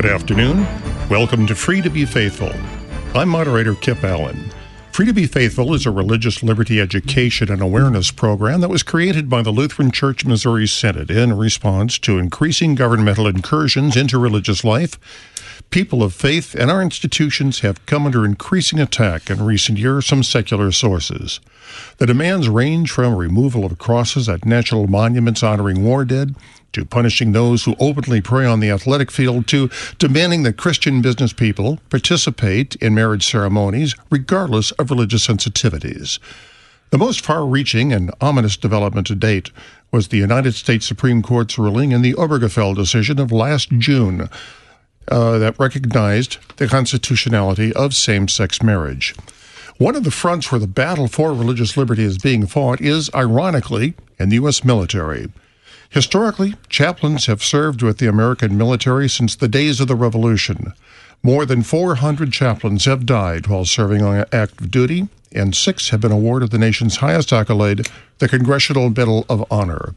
Good afternoon. Welcome to Free to Be Faithful. I'm moderator Kip Allen. Free to Be Faithful is a religious liberty education and awareness program that was created by the Lutheran Church Missouri Synod in response to increasing governmental incursions into religious life. People of faith and our institutions have come under increasing attack in recent years from secular sources. The demands range from removal of crosses at national monuments honoring war dead to punishing those who openly pray on the athletic field, to demanding that Christian business people participate in marriage ceremonies regardless of religious sensitivities. The most far reaching and ominous development to date was the United States Supreme Court's ruling in the Obergefell decision of last June uh, that recognized the constitutionality of same sex marriage. One of the fronts where the battle for religious liberty is being fought is, ironically, in the U.S. military. Historically, chaplains have served with the American military since the days of the Revolution. More than 400 chaplains have died while serving on active duty, and six have been awarded the nation's highest accolade, the Congressional Medal of Honor.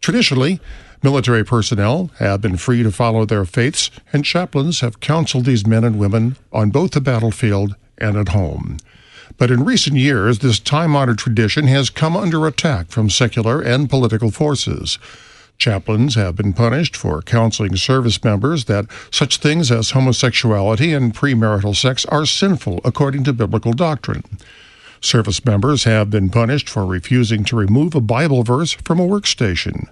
Traditionally, military personnel have been free to follow their faiths, and chaplains have counseled these men and women on both the battlefield and at home. But in recent years, this time honored tradition has come under attack from secular and political forces. Chaplains have been punished for counseling service members that such things as homosexuality and premarital sex are sinful according to biblical doctrine. Service members have been punished for refusing to remove a Bible verse from a workstation.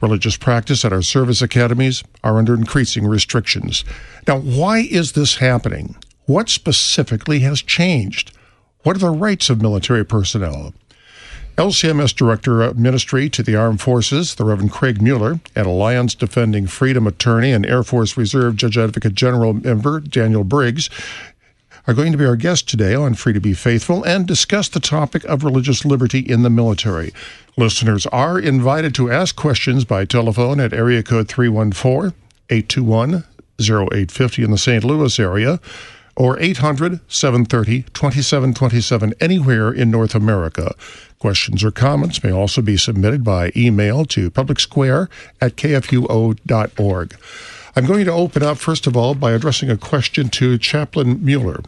Religious practice at our service academies are under increasing restrictions. Now, why is this happening? What specifically has changed? What are the rights of military personnel? LCMS Director of Ministry to the Armed Forces, the Reverend Craig Muehler, and Alliance Defending Freedom attorney and Air Force Reserve Judge Advocate General member Daniel Briggs are going to be our guests today on Free to Be Faithful and discuss the topic of religious liberty in the military. Listeners are invited to ask questions by telephone at area code 314 821 0850 in the St. Louis area or 800 730 2727 anywhere in North America. Questions or comments may also be submitted by email to publicsquare at kfuo.org. I'm going to open up, first of all, by addressing a question to Chaplain Muehler.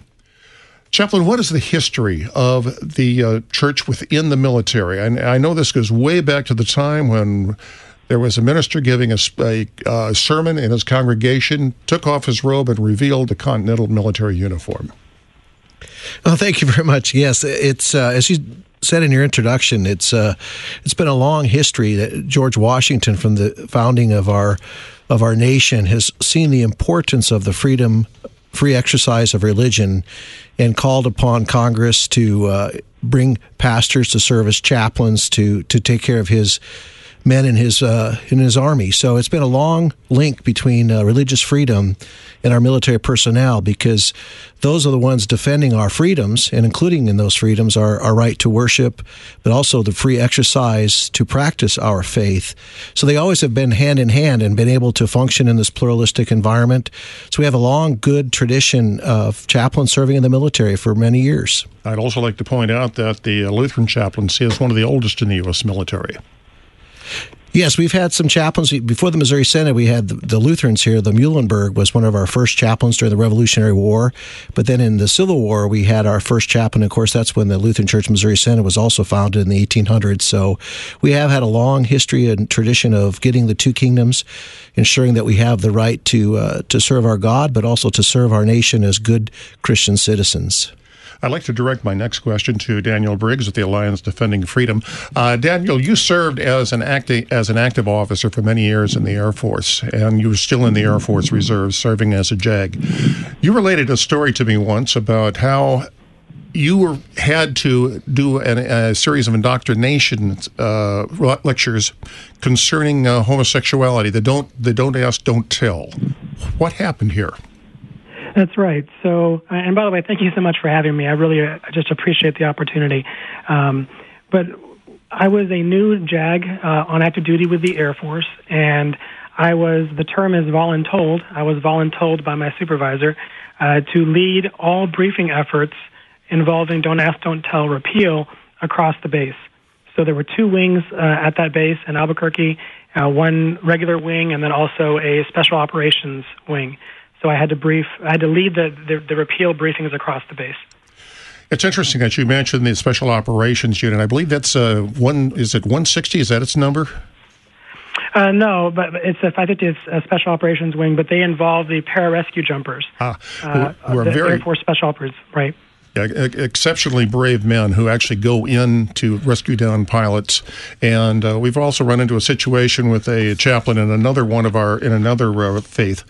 Chaplain, what is the history of the uh, church within the military? And I know this goes way back to the time when there was a minister giving a, a uh, sermon in his congregation, took off his robe, and revealed the Continental military uniform. Well, thank you very much. Yes, it's uh, as you said in your introduction. It's uh, it's been a long history that George Washington, from the founding of our of our nation, has seen the importance of the freedom, free exercise of religion, and called upon Congress to uh, bring pastors to serve as chaplains to to take care of his men in his uh, in his army. So it's been a long link between uh, religious freedom and our military personnel because those are the ones defending our freedoms, and including in those freedoms our, our right to worship, but also the free exercise to practice our faith. So they always have been hand in hand and been able to function in this pluralistic environment. So we have a long, good tradition of chaplains serving in the military for many years. I'd also like to point out that the Lutheran chaplaincy is one of the oldest in the U.S. military. Yes, we've had some chaplains before the Missouri Synod. We had the, the, Lutherans here. The Muhlenberg was one of our first chaplains during the Revolutionary War. But then in the Civil War, we had our first chaplain. Of course, that's when the Lutheran Church Missouri Synod was also founded in the 1800s. So we have had a long history and tradition of getting the two kingdoms, ensuring that we have the right to uh, to serve our God, but also to serve our nation as good Christian citizens. I'd like to direct my next question to Daniel Briggs with the Alliance Defending Freedom. Uh, Daniel, you served as an active as an active officer for many years in the Air Force, and you were still in the Air Force Reserve, serving as a JAG. You related a story to me once about how you were had to do an, a series of indoctrination uh, lectures concerning uh, homosexuality. They don't they don't ask, don't tell. What happened here? That's right. So, uh, and by the way, thank you so much for having me. I really uh, just appreciate the opportunity. Um, but I was a new JAG uh, on active duty with the Air Force, and I was the term is voluntold. I was voluntold by my supervisor uh, to lead all briefing efforts involving Don't Ask, Don't Tell repeal across the base. So there were two wings uh, at that base in Albuquerque, uh, one regular wing, and then also a special operations wing. So I had to brief, I had to lead the, the, the repeal briefings across the base. It's interesting that you mentioned the Special Operations Unit. I believe that's uh, one. Is it 160? Is that its number? Uh, no, but it's a 550th Special Operations Wing, but they involve the pararescue jumpers. Ah, uh, who, who are the very Air Force Special Operators, right? Yeah, exceptionally brave men who actually go in to rescue down pilots, and uh, we've also run into a situation with a chaplain in another one of our in another uh, faith,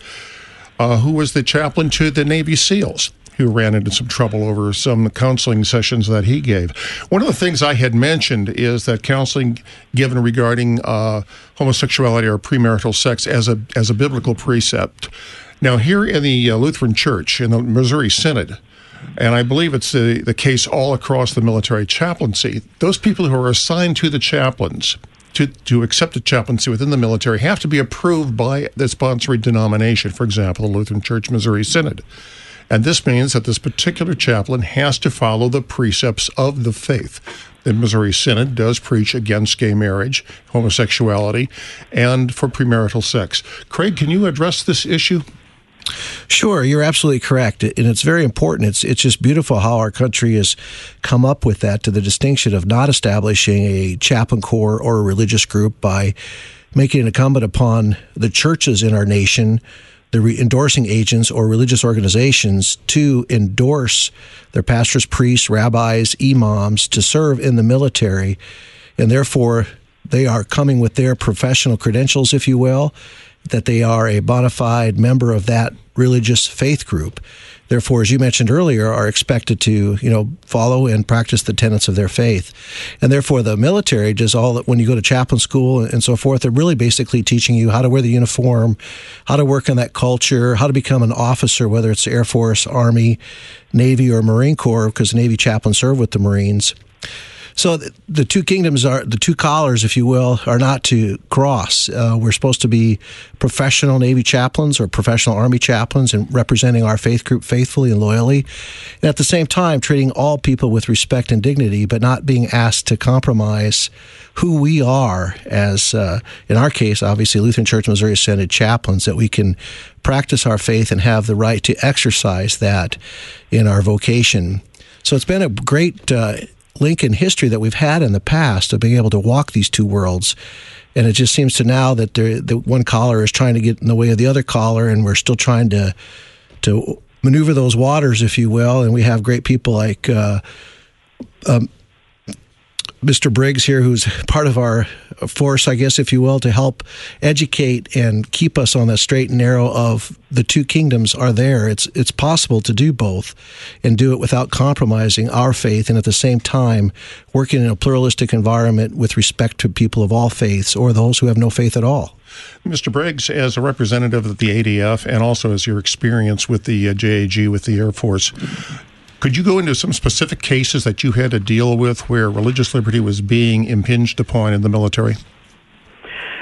uh, who was the chaplain to the Navy SEALs who ran into some trouble over some counseling sessions that he gave. One of the things I had mentioned is that counseling given regarding uh, homosexuality or premarital sex as a as a biblical precept. Now, here in the uh, Lutheran Church in the Missouri Synod, and I believe it's the, the case all across the military chaplaincy, those people who are assigned to the chaplains to, to accept a chaplaincy within the military have to be approved by the sponsoring denomination, for example, the Lutheran Church Missouri Synod. And this means that this particular chaplain has to follow the precepts of the faith. The Missouri Synod does preach against gay marriage, homosexuality, and for premarital sex. Craig, can you address this issue? Sure, you're absolutely correct, and it's very important. It's it's just beautiful how our country has come up with that to the distinction of not establishing a chaplain corps or a religious group by making it incumbent upon the churches in our nation the endorsing agents or religious organizations to endorse their pastors, priests, rabbis, imams to serve in the military. And therefore, they are coming with their professional credentials, if you will, that they are a bona fide member of that religious faith group therefore, as you mentioned earlier, are expected to, you know, follow and practice the tenets of their faith. And therefore, the military does all that when you go to chaplain school and so forth, they're really basically teaching you how to wear the uniform, how to work in that culture, how to become an officer, whether it's Air Force, Army, Navy, or Marine Corps, because Navy chaplains serve with the Marines. So the two kingdoms are the two collars, if you will, are not to cross. Uh, we're supposed to be professional Navy chaplains or professional Army chaplains and representing our faith group faithfully and loyally. And at the same time, treating all people with respect and dignity, but not being asked to compromise who we are as, uh, in our case, obviously Lutheran Church Missouri Synod chaplains, that we can practice our faith and have the right to exercise that in our vocation. So it's been a great uh, link in history that we've had in the past of being able to walk these two worlds. And it just seems to now that the one collar is trying to get in the way of the other collar, and we're still trying to to maneuver those waters, if you will. And we have great people like uh, um, Mr. Briggs here, who's part of our force, I guess, if you will, to help educate and keep us on the straight and narrow of the two kingdoms are there. It's it's possible to do both and do it without compromising our faith and at the same time working in a pluralistic environment with respect to people of all faiths or those who have no faith at all. Mr. Briggs, as a representative of the ADF and also as your experience with the uh, JAG with the Air Force, could you go into some specific cases that you had to deal with where religious liberty was being impinged upon in the military?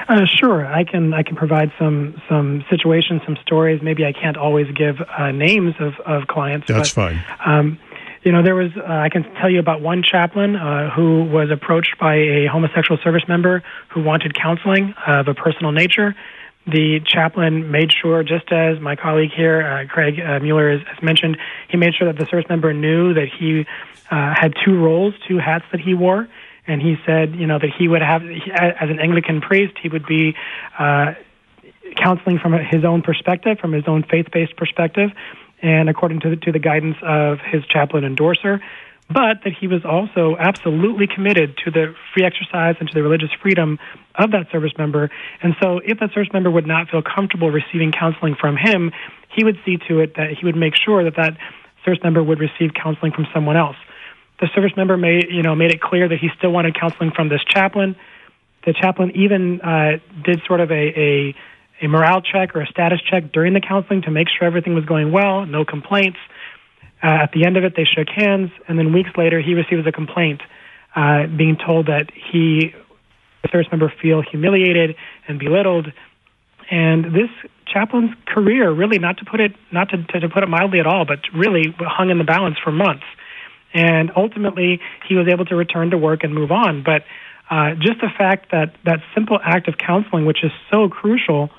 Uh, sure, I can. I can provide some some situations, some stories. Maybe I can't always give uh, names of, of clients. That's but, fine. Um, you know, there was. Uh, I can tell you about one chaplain uh, who was approached by a homosexual service member who wanted counseling of a personal nature the chaplain made sure, just as my colleague here, uh, Craig uh, Muehler, has, has, mentioned, he made sure that the service member knew that he uh, had two roles, two hats that he wore. And he said, you know, that he would have, as an Anglican priest, he would be uh, counseling from his own perspective, from his own faith based perspective, and according to the, to the guidance of his chaplain endorser but that he was also absolutely committed to the free exercise and to the religious freedom of that service member. And so, if that service member would not feel comfortable receiving counseling from him, he would see to it that he would make sure that that service member would receive counseling from someone else. The service member made, you know, made it clear that he still wanted counseling from this chaplain. The chaplain even uh, did sort of a, a a morale check or a status check during the counseling to make sure everything was going well, no complaints. Uh, at the end of it, they shook hands, and then weeks later, he receives a complaint uh, being told that he, the service member, feel humiliated and belittled. And this chaplain's career, really, not to put it not to, to, to put it mildly at all, but really hung in the balance for months. And ultimately, he was able to return to work and move on. But uh, just the fact that that simple act of counseling, which is so crucial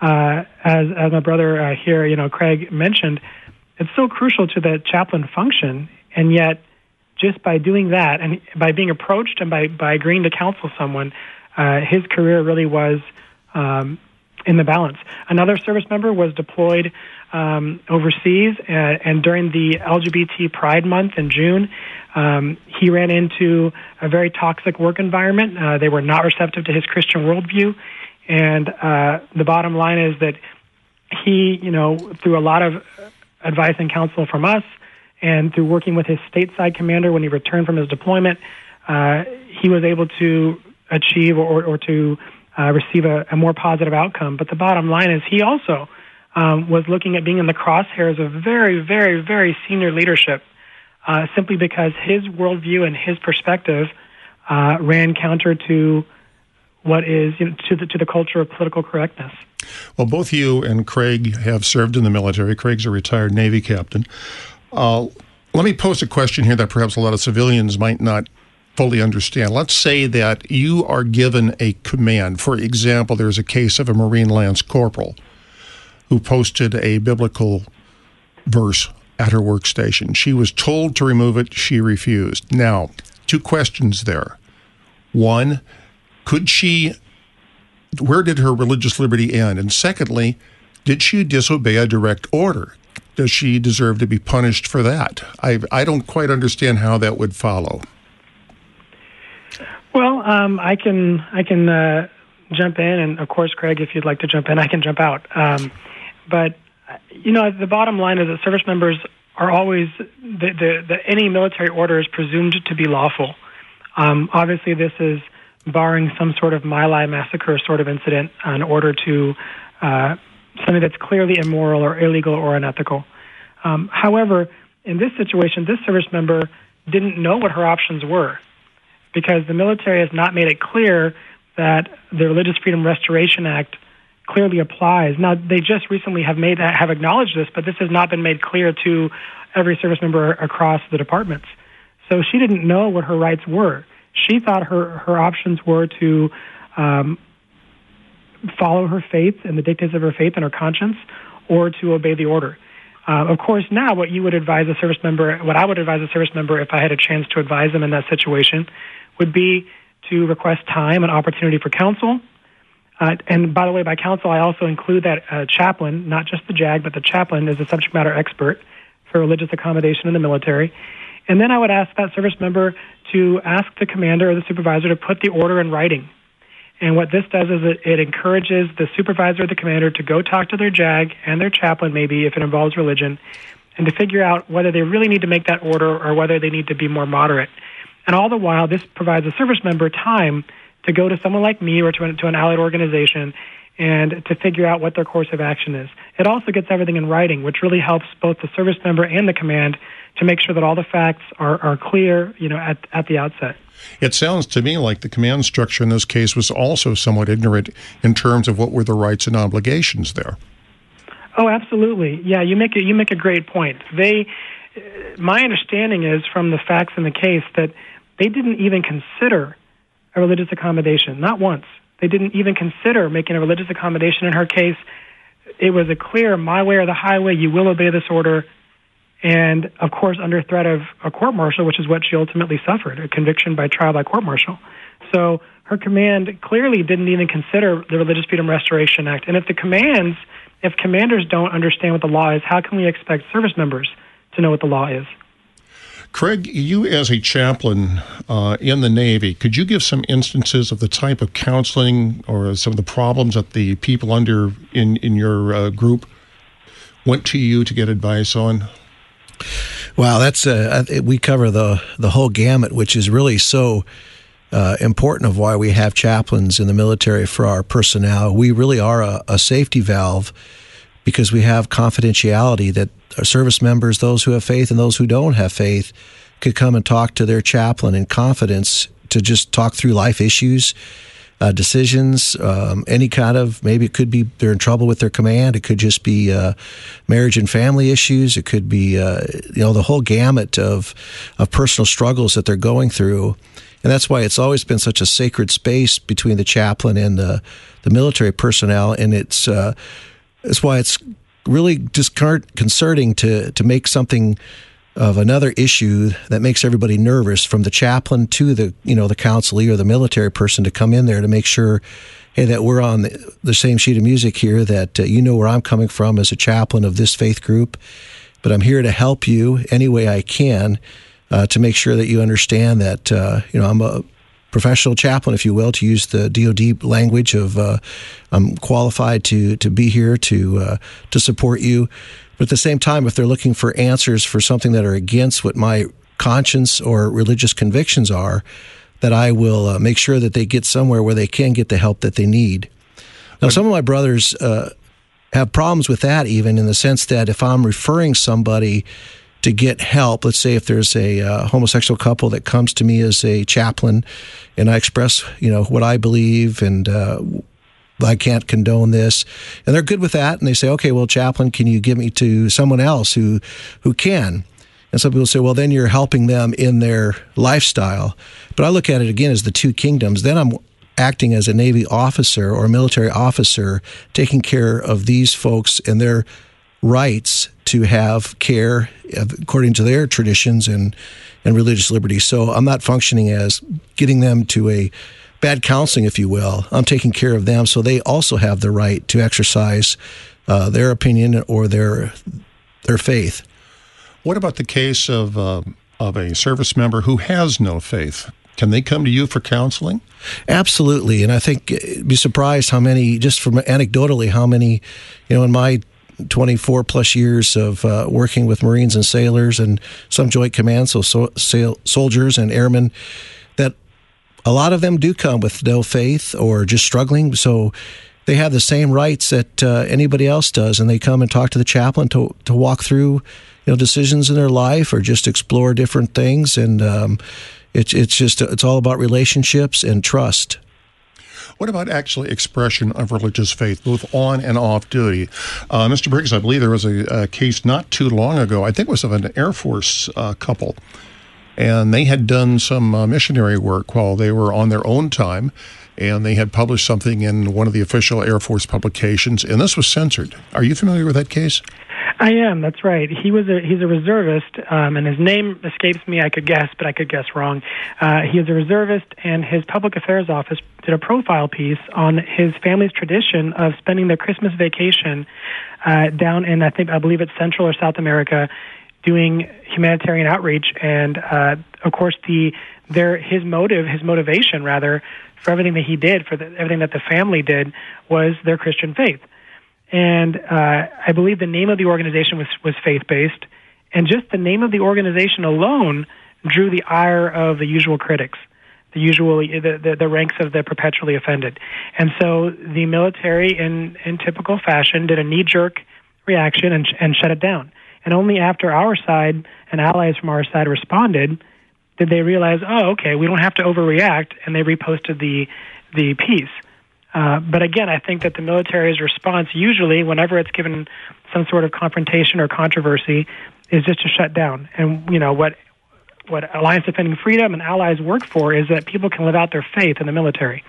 uh, as as my brother uh, here, you know, Craig mentioned, it's so crucial to the chaplain function, and yet just by doing that and by being approached and by by agreeing to counsel someone, uh, his career really was um, in the balance. Another service member was deployed um, overseas, and, and, during the LGBT Pride Month in June, um, he ran into a very toxic work environment. Uh, they were not receptive to his Christian worldview, and uh, the bottom line is that he, you know, through a lot of advice and counsel from us, and through working with his stateside commander when he returned from his deployment, uh, he was able to achieve or, or to uh, receive a, a, more positive outcome. But the bottom line is he also um, was looking at being in the crosshairs of very, very, very senior leadership uh, simply because his worldview and his perspective uh, ran counter to what is you know, to the to the culture of political correctness. Well, both you and Craig have served in the military. Craig's a retired Navy captain. Uh, let me pose a question here that perhaps a lot of civilians might not fully understand. Let's say that you are given a command. For example, there's a case of a Marine Lance Corporal who posted a biblical verse at her workstation. She was told to remove it, she refused. Now, two questions there. One, could she, where did her religious liberty end? And secondly, did she disobey a direct order? Does she deserve to be punished for that? I, I don't quite understand how that would follow. Well, um, I can I can uh, jump in, and of course, Craig, if you'd like to jump in, I can jump out. Um, but you know, the bottom line is that service members are always the, the, the any military order is presumed to be lawful. Um, obviously, this is barring some sort of My Lai massacre sort of incident in order to uh, something that's clearly immoral or illegal or unethical. Um, however, in this situation, this service member didn't know what her options were because the military has not made it clear that the Religious Freedom Restoration Act clearly applies. Now, they just recently have made have acknowledged this, but this has not been made clear to every service member across the departments. So she didn't know what her rights were. She thought her her options were to um, follow her faith and the dictates of her faith and her conscience, or to obey the order. Uh, of course, now what you would advise a service member, what I would advise a service member if I had a chance to advise them in that situation, would be to request time and opportunity for counsel. Uh, and by the way, by counsel, I also include that uh, chaplain, not just the JAG, but the chaplain is a subject matter expert for religious accommodation in the military. And then I would ask that service member to ask the commander or the supervisor to put the order in writing. And what this does is it, it encourages the supervisor or the commander to go talk to their JAG and their chaplain, maybe if it involves religion, and to figure out whether they really need to make that order or whether they need to be more moderate. And all the while, this provides a service member time to go to someone like me or to an, to an allied organization and to figure out what their course of action is. It also gets everything in writing, which really helps both the service member and the command to make sure that all the facts are, are clear, you know, at, at the outset. It sounds to me like the command structure in this case was also somewhat ignorant in terms of what were the rights and obligations there. Oh, absolutely. Yeah, you make a, you make a great point. They, uh, my understanding is from the facts in the case that they didn't even consider a religious accommodation, not once. They didn't even consider making a religious accommodation in her case. It was a clear my way or the highway, you will obey this order. And of course, under threat of a court martial, which is what she ultimately suffered, a conviction by trial by court martial. So her command clearly didn't even consider the Religious Freedom Restoration Act. And if the commands, if commanders don't understand what the law is, how can we expect service members to know what the law is? Craig, you as a chaplain uh, in the Navy, could you give some instances of the type of counseling or some of the problems that the people under in in your uh, group went to you to get advice on? Wow, that's uh, we cover the the whole gamut, which is really so. Uh, important of why we have chaplains in the military for our personnel. We really are a, a safety valve because we have confidentiality that our service members, those who have faith and those who don't have faith, could come and talk to their chaplain in confidence to just talk through life issues, uh, decisions, um, any kind of maybe it could be they're in trouble with their command. It could just be uh, marriage and family issues. It could be uh, you know the whole gamut of of personal struggles that they're going through and that's why it's always been such a sacred space between the chaplain and the the military personnel, and it's uh, that's why it's really disconcerting to to make something of another issue that makes everybody nervous from the chaplain to the you know the counselee or the military person to come in there to make sure hey that we're on the, the same sheet of music here that uh, you know where I'm coming from as a chaplain of this faith group. But I'm here to help you any way I can uh, to make sure that you understand that uh, you know I'm a professional chaplain, if you will, to use the DoD language of uh, I'm qualified to to be here to uh, to support you. But at the same time, if they're looking for answers for something that are against what my conscience or religious convictions are, that I will uh, make sure that they get somewhere where they can get the help that they need. Now, some of my brothers uh, have problems with that, even in the sense that if I'm referring somebody to get help, let's say if there's a uh, homosexual couple that comes to me as a chaplain, and I express, you know, what I believe and uh, I can't condone this. And they're good with that. And they say, okay, well, chaplain, can you give me to someone else who, who can? And some people say, well, then you're helping them in their lifestyle. But I look at it again as the two kingdoms. Then I'm acting as a Navy officer or a military officer, taking care of these folks and their rights to have care according to their traditions and, and religious liberty. So I'm not functioning as getting them to a bad counseling, if you will. I'm taking care of them so they also have the right to exercise uh, their opinion or their their faith. What about the case of uh, of a service member who has no faith? Can they come to you for counseling? Absolutely, and I think you'd uh, be surprised how many, just from anecdotally, how many, you know, in my 24 plus years of uh, working with Marines and sailors and some joint command, so, so, so soldiers and airmen, that a lot of them do come with no faith or just struggling. So they have the same rights that uh, anybody else does, and they come and talk to the chaplain to to walk through, you know, decisions in their life or just explore different things. And um, it's it's just it's all about relationships and trust. What about actually expression of religious faith, both on and off duty? Uh, Mr. Briggs, I believe there was a, a, case not too long ago, I think it was of an Air Force uh, couple and they had done some uh, missionary work while they were on their own time and they had published something in one of the official Air Force publications, and this was censored. Are you familiar with that case? I am. That's right. He was a he's a reservist, um, and his name escapes me. I could guess, but I could guess wrong. Uh, he is a reservist, and his public affairs office did a profile piece on his family's tradition of spending their Christmas vacation uh, down in I think I believe it's Central or South America doing humanitarian outreach, and uh, of course, the their his motive, his motivation rather, for everything that he did, for the, everything that the family did, was their Christian faith. And uh, I believe the name of the organization was was faith based, and just the name of the organization alone drew the ire of the usual critics, the usual the, the, the ranks of the perpetually offended. And so the military, in in typical fashion, did a knee jerk reaction and and shut it down. And only after our side and allies from our side responded did they realize, oh, okay, we don't have to overreact, and they reposted the the piece. Uh, but again, I think that the military's response, usually, whenever it's given some sort of confrontation or controversy, is just to shut down. And you know what what Alliance Defending Freedom and allies work for is that people can live out their faith in the military.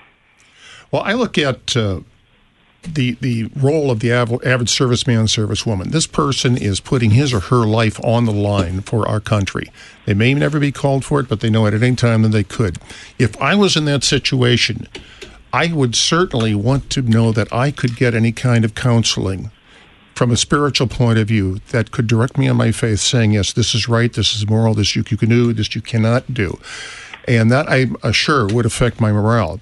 Well, I look at uh, the the role of the average serviceman servicewoman. This person is putting his or her life on the line for our country. They may never be called for it, but they know at any time that they could. If I was in that situation, I would certainly want to know that I could get any kind of counseling from a spiritual point of view that could direct me on my faith, saying, yes, this is right, this is moral, this you, can do, this you cannot do. And that I'm sure would affect my morale.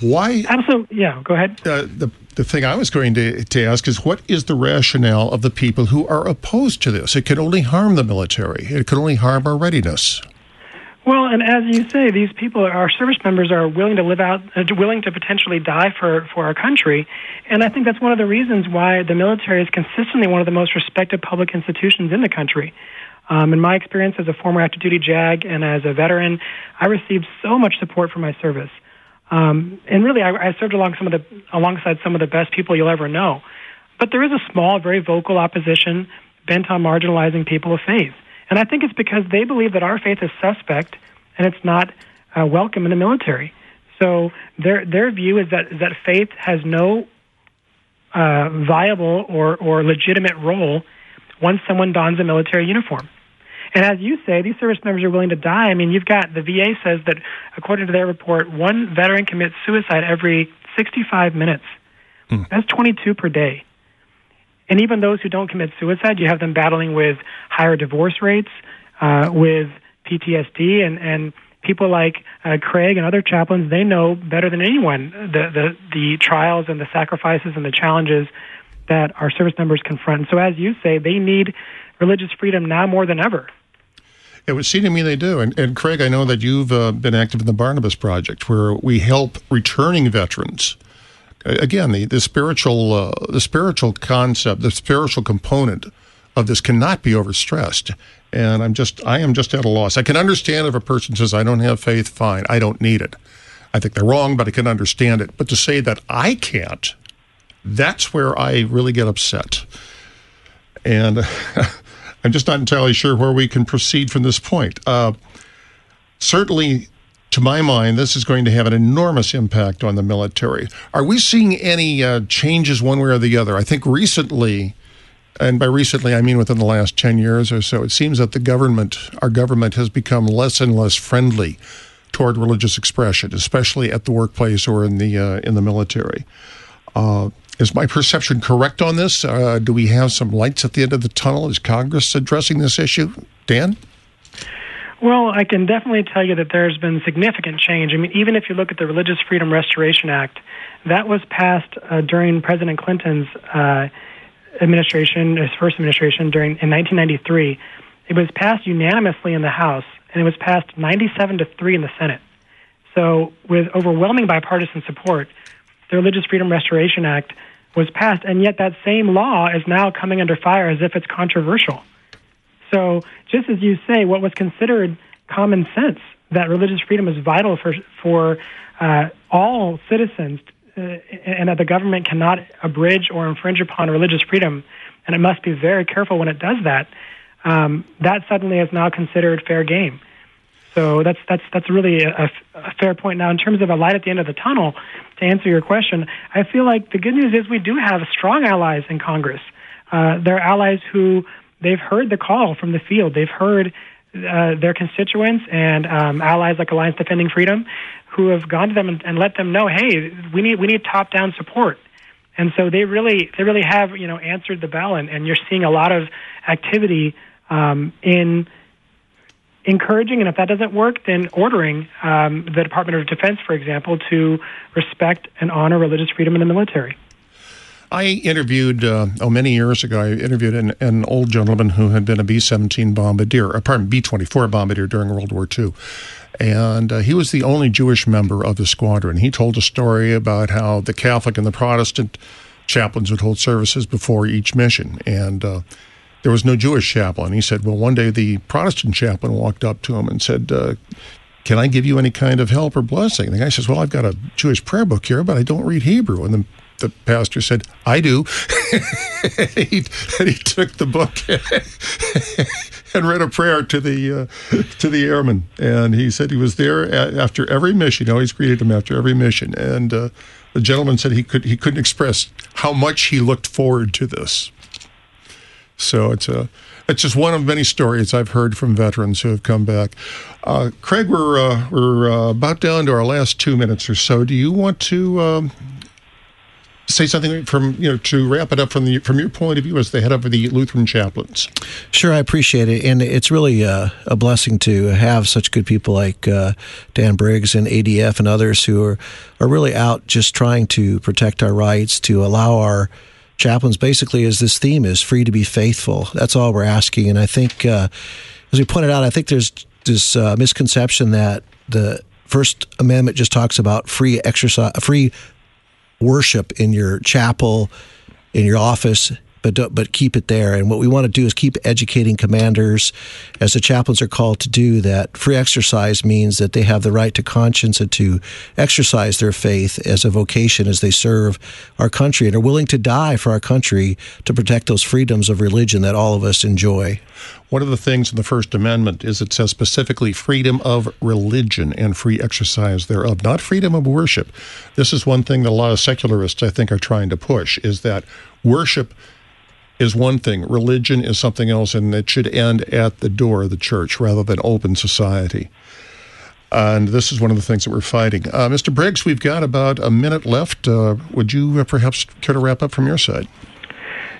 Why? Absolutely. Yeah, go ahead. Uh, the, the thing I was going to, to ask is what is the rationale of the people who are opposed to this? It could only harm the military, it could only harm our readiness. Well, and as you say, these people, our service members, are willing to live out, uh, willing to potentially die for, for our country. And I think that's one of the reasons why the military is consistently one of the most respected public institutions in the country. Um, in my experience as a former active duty JAG and as a veteran, I received so much support from my service. Um, and really, I, I served along some of the, alongside some of the best people you'll ever know. But there is a small, very vocal opposition bent on marginalizing people of faith. And I think it's because they believe that our faith is suspect and it's not uh, welcome in the military. So their their view is that is that faith has no uh, viable or or legitimate role once someone dons a military uniform. And as you say, these service members are willing to die. I mean, you've got the VA says that according to their report, one veteran commits suicide every 65 minutes. Hmm. That's 22 per day. And even those who don't commit suicide, you have them battling with higher divorce rates, uh, with PTSD, and, and people like uh, Craig and other chaplains, they know better than anyone the, the, the trials and the sacrifices and the challenges that our service members confront. So, as you say, they need religious freedom now more than ever. It would seem to me they do. And, and Craig, I know that you've uh, been active in the Barnabas Project, where we help returning veterans. Again, the, the spiritual uh, the spiritual concept, the spiritual component of this cannot be overstressed. And I'm just I am just at a loss. I can understand if a person says I don't have faith, fine, I don't need it. I think they're wrong, but I can understand it. But to say that I can't, that's where I really get upset. And I'm just not entirely sure where we can proceed from this point. Uh, certainly, to my mind, this is going to have an enormous impact on the military. Are we seeing any uh, changes one way or the other? I think recently, and by recently I mean within the last 10 years or so, it seems that the government, our government, has become less and less friendly toward religious expression, especially at the workplace or in the uh, in the military. Uh, is my perception correct on this? Uh, do we have some lights at the end of the tunnel? Is Congress addressing this issue? Dan? Well, I can definitely tell you that there's been significant change. I mean, even if you look at the Religious Freedom Restoration Act, that was passed uh, during President Clinton's uh, administration, his first administration, during in 1993. It was passed unanimously in the House, and it was passed 97 to three in the Senate. So, with overwhelming bipartisan support, the Religious Freedom Restoration Act was passed, and yet that same law is now coming under fire as if it's controversial. So, just as you say, what was considered common sense that religious freedom is vital for for uh, all citizens, uh, and that the government cannot abridge or infringe upon religious freedom, and it must be very careful when it does that. Um, that suddenly is now considered fair game. So that's that's that's really a, a, fair point. Now, in terms of a light at the end of the tunnel, to answer your question, I feel like the good news is we do have strong allies in Congress. Uh, they're allies who they've heard the call from the field. They've heard uh, their constituents and um, allies like Alliance Defending Freedom, who have gone to them and, and let them know, hey, we need we need top down support. And so they really they really have you know answered the bell, and, and you're seeing a lot of activity um, in encouraging, and if that doesn't work, then ordering um, the Department of Defense, for example, to respect and honor religious freedom in the military. I interviewed, uh, oh, many years ago, I interviewed an, an, old gentleman who had been a B 17 bombardier, uh, pardon, B 24 bombardier during World War II. And uh, he was the only Jewish member of the squadron. He told a story about how the Catholic and the Protestant chaplains would hold services before each mission. And uh, there was no Jewish chaplain. He said, well, one day the Protestant chaplain walked up to him and said, uh, can I give you any kind of help or blessing? The guy says, well, I've got a Jewish prayer book here, but I don't read Hebrew. And the, the pastor said, I do. he, and he took the book and read a prayer to the uh, to the airman. And he said he was there after every mission. He always greeted him after every mission. And uh, the gentleman said he could he couldn't express how much he looked forward to this. So it's a it's just one of many stories I've heard from veterans who have come back. Uh, Craig, we're uh, we're uh, about down to our last two minutes or so. Do you want to um, say something from you know to wrap it up from the from your point of view as the head of the Lutheran chaplains? Sure, I appreciate it, and it's really uh, a blessing to have such good people like uh, Dan Briggs and ADF and others who are are really out just trying to protect our rights, to allow our chaplains basically is this theme is free to be faithful. That's all we're asking. And I think, uh, as we pointed out, I think there's this uh, misconception that the First Amendment just talks about free exercise, free worship in your chapel, in your office. But but keep it there. And what we want to do is keep educating commanders, as the chaplains are called to do. That free exercise means that they have the right to conscience and to exercise their faith as a vocation as they serve our country and are willing to die for our country to protect those freedoms of religion that all of us enjoy. One of the things in the First Amendment is it says specifically freedom of religion and free exercise thereof, not freedom of worship. This is one thing that a lot of secularists, I think, are trying to push is that worship is one thing, religion is something else, and it should end at the door of the church rather than open society. And this is one of the things that we're fighting. Uh, Mr. Briggs, we've got about a minute left. Uh, would you uh, perhaps care to wrap up from your side?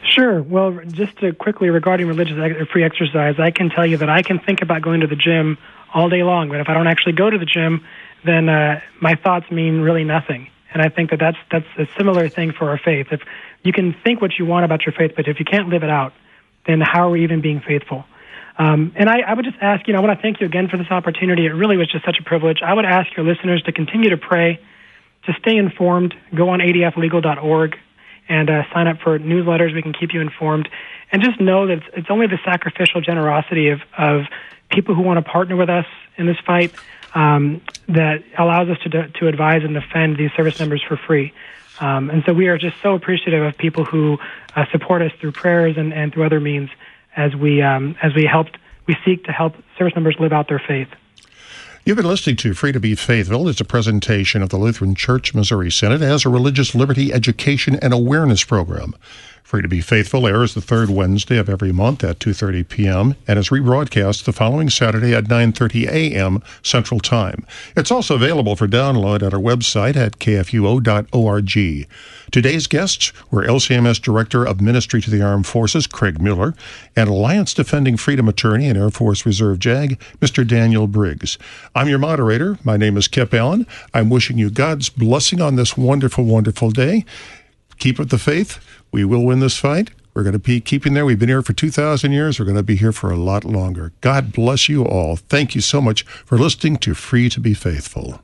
Sure. Well, just to quickly regarding religious free exercise, I can tell you that I can think about going to the gym all day long, but if I don't actually go to the gym, then uh, my thoughts mean really nothing. And I think that that's that's a similar thing for our faith. If you can think what you want about your faith, but if you can't live it out, then how are we even being faithful? Um, and I, I would just ask, you know, I want to thank you again for this opportunity. It really was just such a privilege. I would ask your listeners to continue to pray, to stay informed. Go on adflegal.org and uh, sign up for newsletters. We can keep you informed. And just know that it's, it's only the sacrificial generosity of, of people who want to partner with us in this fight um, that allows us to, to advise and defend these service members for free. Um, and so we are just so appreciative of people who uh, support us through prayers and, and through other means as we um, as we helped we seek to help service members live out their faith. You've been listening to Free to Be Faithful. It's a presentation of the Lutheran Church Missouri Synod as a religious liberty education and awareness program. Free to Be Faithful airs the third Wednesday of every month at 2:30 p.m. and is rebroadcast the following Saturday at 9:30 a.m. Central Time. It's also available for download at our website at kfuo.org. Today's guests were LCMS Director of Ministry to the Armed Forces Craig Muehler and Alliance Defending Freedom Attorney and Air Force Reserve JAG Mr. Daniel Briggs. I'm your moderator. My name is Kip Allen. I'm wishing you God's blessing on this wonderful, wonderful day. Keep up the faith we will win this fight. We're going to be keeping there. We've been here for 2,000 years. We're going to be here for a lot longer. God bless you all. Thank you so much for listening to Free to Be Faithful.